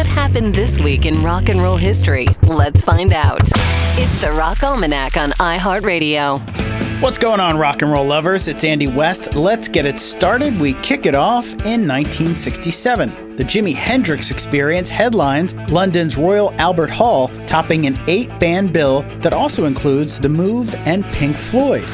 What happened this week in rock and roll history? Let's find out. It's the Rock Almanac on iHeartRadio. What's going on, rock and roll lovers? It's Andy West. Let's get it started. We kick it off in 1967. The Jimi Hendrix Experience headlines London's Royal Albert Hall, topping an eight band bill that also includes The Move and Pink Floyd.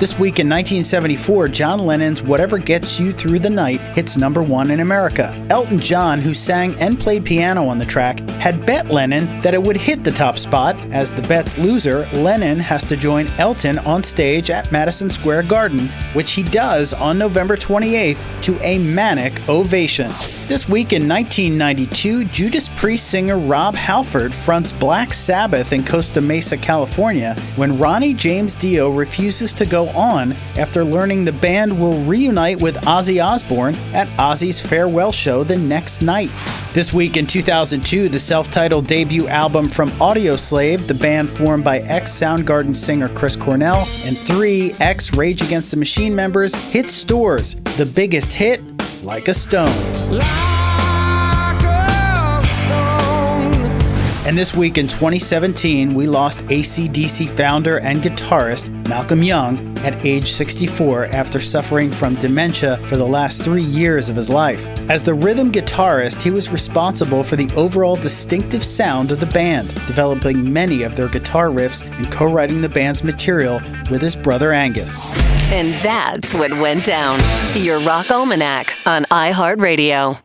This week in 1974, John Lennon's Whatever Gets You Through the Night hits number one in America. Elton John, who sang and played piano on the track, had bet Lennon that it would hit the top spot. As the bet's loser, Lennon has to join Elton on stage at Madison Square Garden, which he does on November 28th to a manic ovation. This week in 1992, Judas Priest singer Rob Halford fronts Black Sabbath in Costa Mesa, California, when Ronnie James Dio refuses to go on after learning the band will reunite with Ozzy Osbourne at Ozzy's farewell show the next night. This week in 2002, the self titled debut album from Audioslave, the band formed by ex Soundgarden singer Chris Cornell and three ex Rage Against the Machine members, hit stores. The biggest hit, Like a Stone. And this week in 2017, we lost ACDC founder and guitarist Malcolm Young at age 64 after suffering from dementia for the last three years of his life. As the rhythm guitarist, he was responsible for the overall distinctive sound of the band, developing many of their guitar riffs and co writing the band's material with his brother Angus. And that's what went down. Your Rock Almanac on iHeartRadio.